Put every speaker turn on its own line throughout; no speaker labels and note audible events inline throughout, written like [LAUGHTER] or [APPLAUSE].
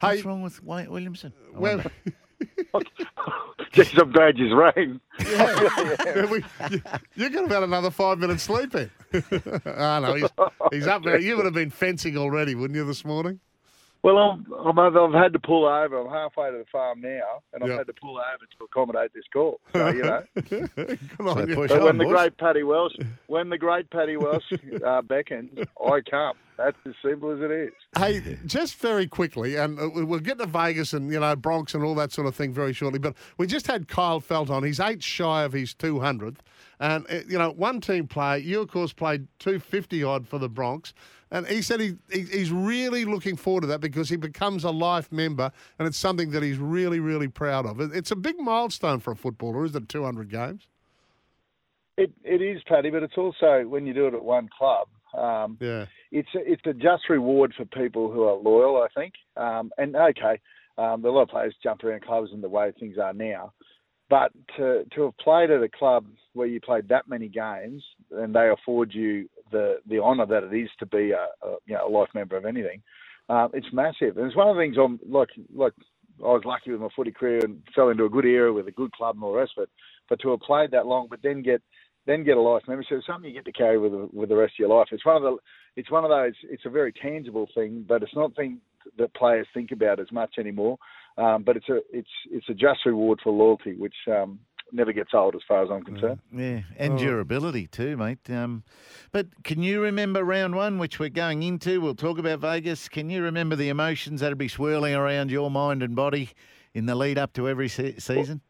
Hey,
What's wrong with Wayne Williamson? I
well,
wonder.
Jeez, I'm glad you rang.
yeah, we, you, you got about another five minutes sleep in. oh, [LAUGHS] ah, no, he's, he's up there. You would have been fencing already, wouldn't you, this morning?
Well, I'm, I'm, I've had to pull over. I'm halfway to the farm now, and I've
Yeah.
had to pull over to accommodate this call. So, you know. [LAUGHS]
Good
So
on you.
push
But
on,
when the great Paddy Welsh, when the great Paddy Welsh uh, beckons, I come. That's as simple as it is.
Hey, just very quickly, and uh, we- we'll get to Vegas and you know Bronx and all that sort of thing very shortly. But we just had Kyle Feldt on. He's eight shy of his two hundredth, and uh, you know one team player. You of course played two fifty odd for the Bronx, and he said he, he he's really looking forward to that because he becomes a life member, and it's something that he's really really proud of. It- It's a big milestone for a footballer, isn't it? Two hundred games.
It, it is, Paddy, but it's also when you do it at one club. Um,
Yeah.
it's a, it's a just reward for people who are loyal, I think. Um, and okay, um, a lot of players jump around clubs in the way things are now, but to to have played at a club where you played that many games and they afford you the the honour that it is to be a, a you know a life member of anything, uh, it's massive. And it's one of the things I'm like like I was lucky with my footy career and fell into a good era with a good club and all the rest of it. But to have played that long, but then get then get a life membership, it's something you get to carry with with the rest of your life. It's one of the it's one of those. It's a very tangible thing, but it's not thing that players think about as much anymore. Um, but it's a it's it's a just reward for loyalty, which um, never gets old as far as I'm concerned.
Yeah, and
Oh.
durability too, mate. Um, but can you remember round one, which we're going into? We'll talk about Vegas. Can you remember the emotions that'll be swirling around your mind and body in the lead up to every se- season?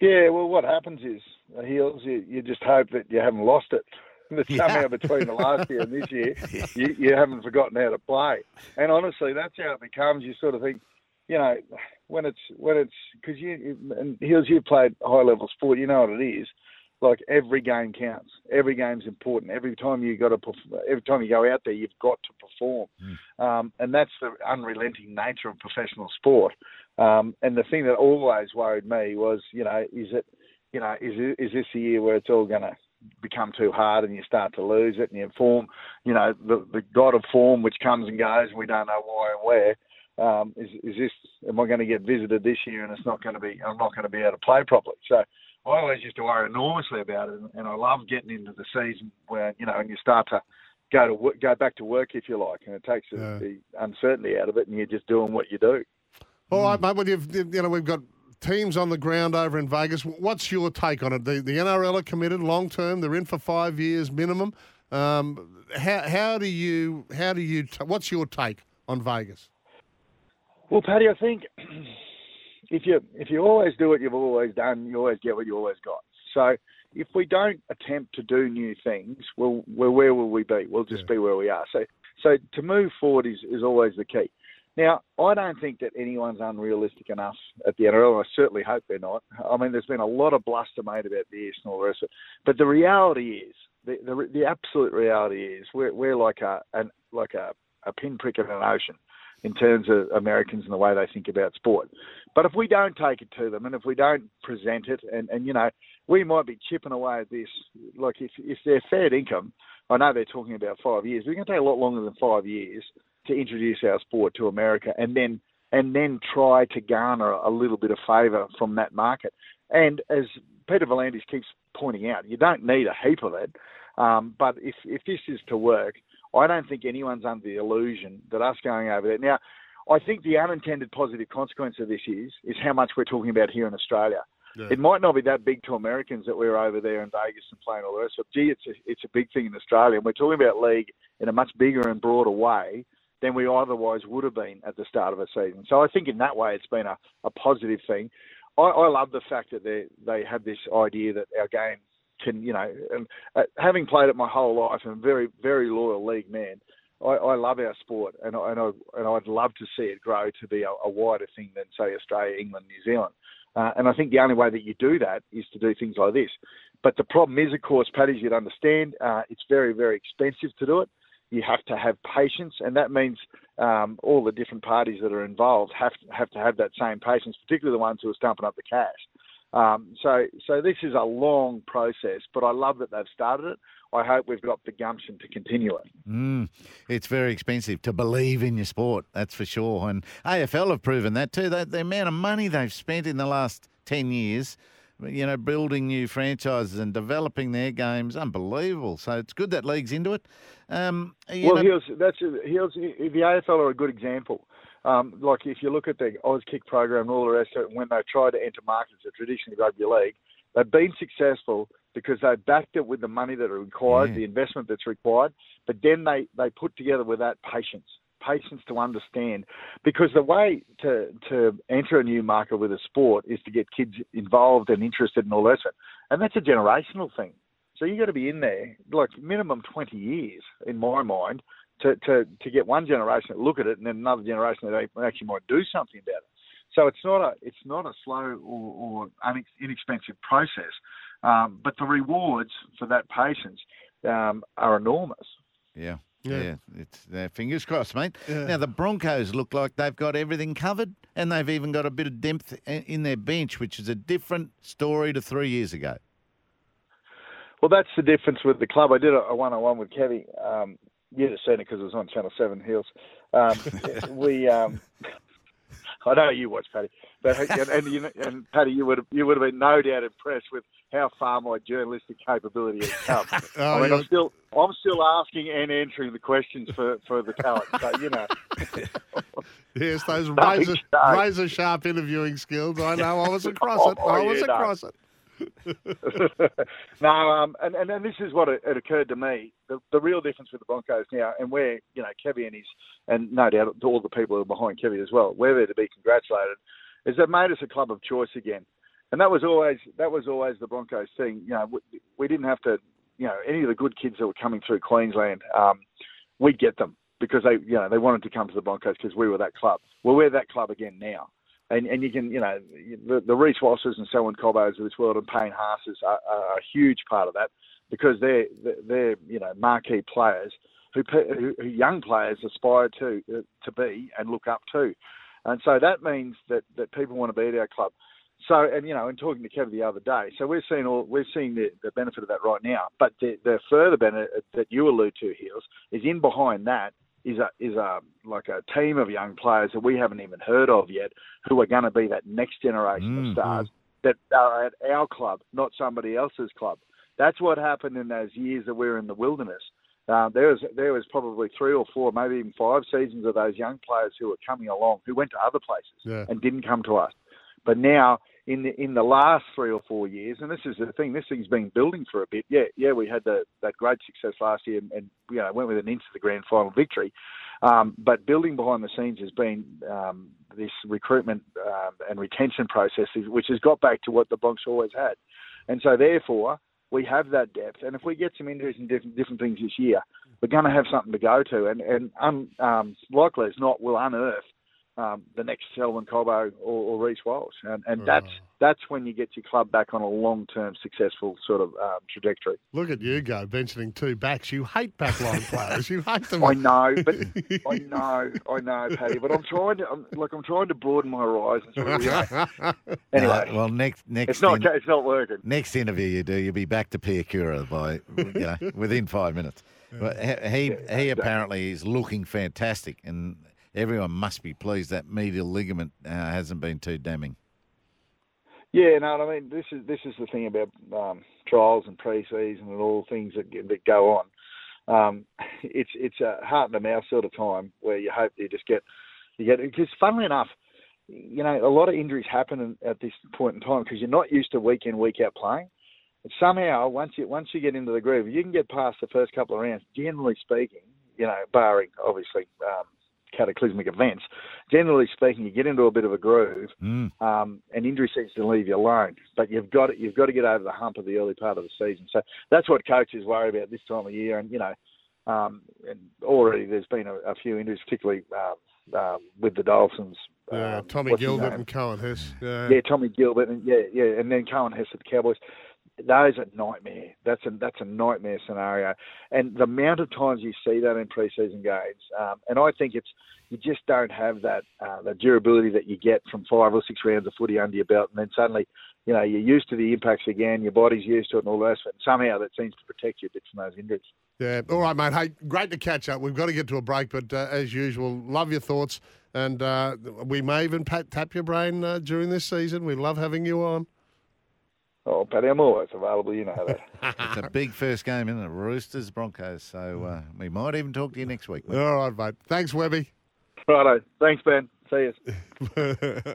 Yeah, well, what happens is uh, Heals. You, you just hope that you haven't lost it. [LAUGHS] That
Yeah.
somehow between the last year and this year, [LAUGHS] you, you haven't forgotten how to play. And honestly, that's how it becomes. You sort of think, you know, when it's when it's because you and Heals. You've played high level sport. You know what it is. Like every game counts. Every game's important. Every time you got to, every time you go out there, you've got to perform. Um, and that's the unrelenting nature of professional sport. Um, and the thing that always worried me was, you know, is it, you know, is it, is this the year where it's all to become too hard and you start to lose it and you form, you know, the the god of form which comes and goes and we don't know why and where. Um, is is this? Am I going to get visited this year and it's not going to be? I'm not going to be able to play properly. So I always used to worry enormously about it, and, and I love getting into the season where you know, and you start to go to go back to work if you like, and it takes the,
Yeah.
the uncertainty out of it, and you're just doing what you do.
All right, mate. Well, you've, you know, we've got teams on the ground over in Vegas. What's your take on it? The, the NRL are committed long term. They're in for five years minimum. Um, how, how do you, how do you, t- what's your take on Vegas?
Well, Paddy, I think [CLEARS THROAT] if you if you always do what you've always done, you always get what you always got. So if we don't attempt to do new things, well, well where will we be? We'll just be where we are. So so to move forward is, is always the key. Now, I don't think that anyone's unrealistic enough at the NRL. And I certainly hope they're not. I mean, there's been a lot of bluster made about this and all the rest of it. But the reality is, the the, the absolute reality is, we're we're like a an, like a, a pinprick in an ocean in terms of Americans and the way they think about sport. But if we don't take it to them and if we don't present it, and, and you know, we might be chipping away at this. Like if if they're fair income, I know they're talking about five years. We're going to take a lot longer than five years to introduce our sport to America, and then and then try to garner a little bit of favour from that market. And as Peter V'landys keeps pointing out, you don't need a heap of it. Um, but if if this is to work, I don't think anyone's under the illusion that us going over there now. I think the unintended positive consequence of this is is how much we're talking about here in Australia.
Yeah.
It might not be that big to Americans that we're over there in Vegas and playing all the rest. But gee, it's a, it's a big thing in Australia, and we're talking about league in a much bigger and broader way than we otherwise would have been at the start of a season. So I think in that way it's been a, a positive thing. I, I love the fact that they they have this idea that our game can, you know, and uh, having played it my whole life and very very loyal league man, I, I love our sport and I, and I and I'd love to see it grow to be a, a wider thing than say Australia, England, New Zealand. Uh, and I think the only way that you do that is to do things like this. But the problem is, of course, Paddy, you'd understand, uh, it's very, very expensive to do it. You have to have patience, and that means um, all the different parties that are involved have to have to have that same patience, particularly the ones who are stumping up the cash. Um, so, so this is a long process, but I love that they've started it. I hope we've got the gumption to continue it.
Mm, it's very expensive to believe in your sport, that's for sure. And AFL have proven that too. The amount of money they've spent in the last ten years, you know, building new franchises and developing their games, unbelievable. So it's good that league's into it. Um,
well, know, Heals, that's Heals. The AFL are a good example. Um, like if you look at the Auskick program and all the rest of it, when they tried to enter markets that traditionally rugby league, they've been successful because they backed it with the money that are required, yeah. the investment that's required. But then they, they put together with that patience, patience to understand. Because the way to to enter a new market with a sport is to get kids involved and interested in all that stuff. And that's a generational thing. So you've got to be in there, like minimum 20 years, in my mind, to, to, to get one generation to look at it and then another generation that actually might do something about it. So it's not a it's not a slow or, or inexpensive process, um, but the rewards for that patience um, are enormous.
Yeah. Yeah, yeah it's uh, fingers crossed, mate. Yeah. Now the Broncos look like they've got everything covered, and they've even got a bit of depth in their bench, which is a different story to three years ago.
Well, that's the difference with the club. I did a one-on-one with Kevy. Um, you'd have seen it because it was on Channel Seven Heals. Um, [LAUGHS] we, um, [LAUGHS] I know you watch Paddy, but and, and, you, and Paddy, you would have, you would have been no doubt impressed with how far my journalistic capability has come. [LAUGHS] oh, I mean, I'm still I'm still asking and answering the questions for, for the talent. So you know. [LAUGHS]
yes, those [LAUGHS] razor, razor sharp interviewing skills. I know. I was across it. I was yeah, across no. it.
no, um, and, and, and this is what it, it occurred to me. The, the, real difference with the Broncos now, and where you know Kevy and his, and no doubt all the people who are behind Kevy as well, we're there to be congratulated, is that made us a club of choice again, and that was always that was always the Broncos thing. You know, we, we didn't have to, you know, any of the good kids that were coming through Queensland, um, we'd get them because they, you know, they wanted to come to the Broncos because we were that club. Well, we're that club again now and and you can you know the, the Reece Walsh's and Selwyn Cobbos of this world and Payne Haas's are, are, a huge part of that because they're they're you know marquee players who, who, young players aspire to to be and look up to, and so that means that that people want to be at our club. So and you know, and talking to Kevin the other day, so we're seeing all we're seeing the, the benefit of that right now. But the, the further benefit that you allude to, Heals, is in behind that is a is a like a team of young players that we haven't even heard of yet, who are going to be that next generation mm-hmm. of stars that are at our club, not somebody else's club. That's what happened in those years that we were in the wilderness. Uh, there was there was probably three or four, maybe even five seasons of those young players who were coming along, who went to other places yeah. and didn't come to us. But now in the in the last three or four years, and this is the thing, this thing's been building for a bit. Yeah, yeah, we had the, that great success last year, and, and you know went with an into the grand final victory. Um, but building behind the scenes has been um, this recruitment um, and retention process, which has got back to what the Bronx always had, and so therefore we have that depth. And if we get some injuries and different different things this year, we're going to have something to go to, and and um, likely as not, we'll unearth um, the next Selwyn Cobbo or, or Reece Walsh, and, and that's that's when you get your club back on a long term successful sort of um, trajectory.
Look at you go mentioning two backs. You hate backline [LAUGHS] players. You hate them.
I know, but [LAUGHS] I know, I know, Paddy. But I'm trying to I'm, like I'm trying to broaden my horizons. [LAUGHS] anyway,
uh, well, next next
it's not in, it's not working.
Next interview you do, you'll be back to Piakura by you know within five minutes. But he he, he apparently is looking fantastic and everyone must be pleased that medial ligament uh, hasn't been too damning.
Yeah, no, I mean this is this is the thing about um, trials and pre-season and all things that that go on. Um, it's it's a heart and a mouth sort of time where you hope you just get you get because funnily enough, you know a lot of injuries happen at this point in time because you're not used to week in week out playing. And somehow once you once you get into the groove, you can get past the first couple of rounds. Generally speaking, you know, barring obviously um, cataclysmic events, generally speaking, you get into a bit of a groove, mm. um, and injury seems to leave you alone. But you've got to, you've got to get over the hump of the early part of the season. So that's what coaches worry about this time of year. And you know, um, and already there's been a, a few injuries, particularly uh, uh, with the Dolphins.
Yeah, um, Tommy Gilbert and Coen Hess.
Yeah. yeah, Tommy Gilbert and yeah, yeah, and then Coen Hess at the Cowboys those are nightmare. That's a that's a nightmare scenario, and the amount of times you see that in preseason games, um, and I think it's you just don't have that uh, the durability that you get from five or six rounds of footy under your belt, and then suddenly, you know, you're used to the impacts again, your body's used to it, and all that. And somehow that seems to protect you a bit from those injuries.
Yeah. All right, mate. Hey, great to catch up. We've got to get to a break, but uh, as usual, love your thoughts, and uh, we may even pat, tap your brain uh, during this season. We love having you on.
Oh, Paddy, I'm always available. You know that. [LAUGHS]
It's a big first game, isn't it? Roosters, Broncos. So uh, we might even talk to you next week. mate.
All right, mate. Thanks, Webby.
Righto. Thanks, Ben. See you. [LAUGHS]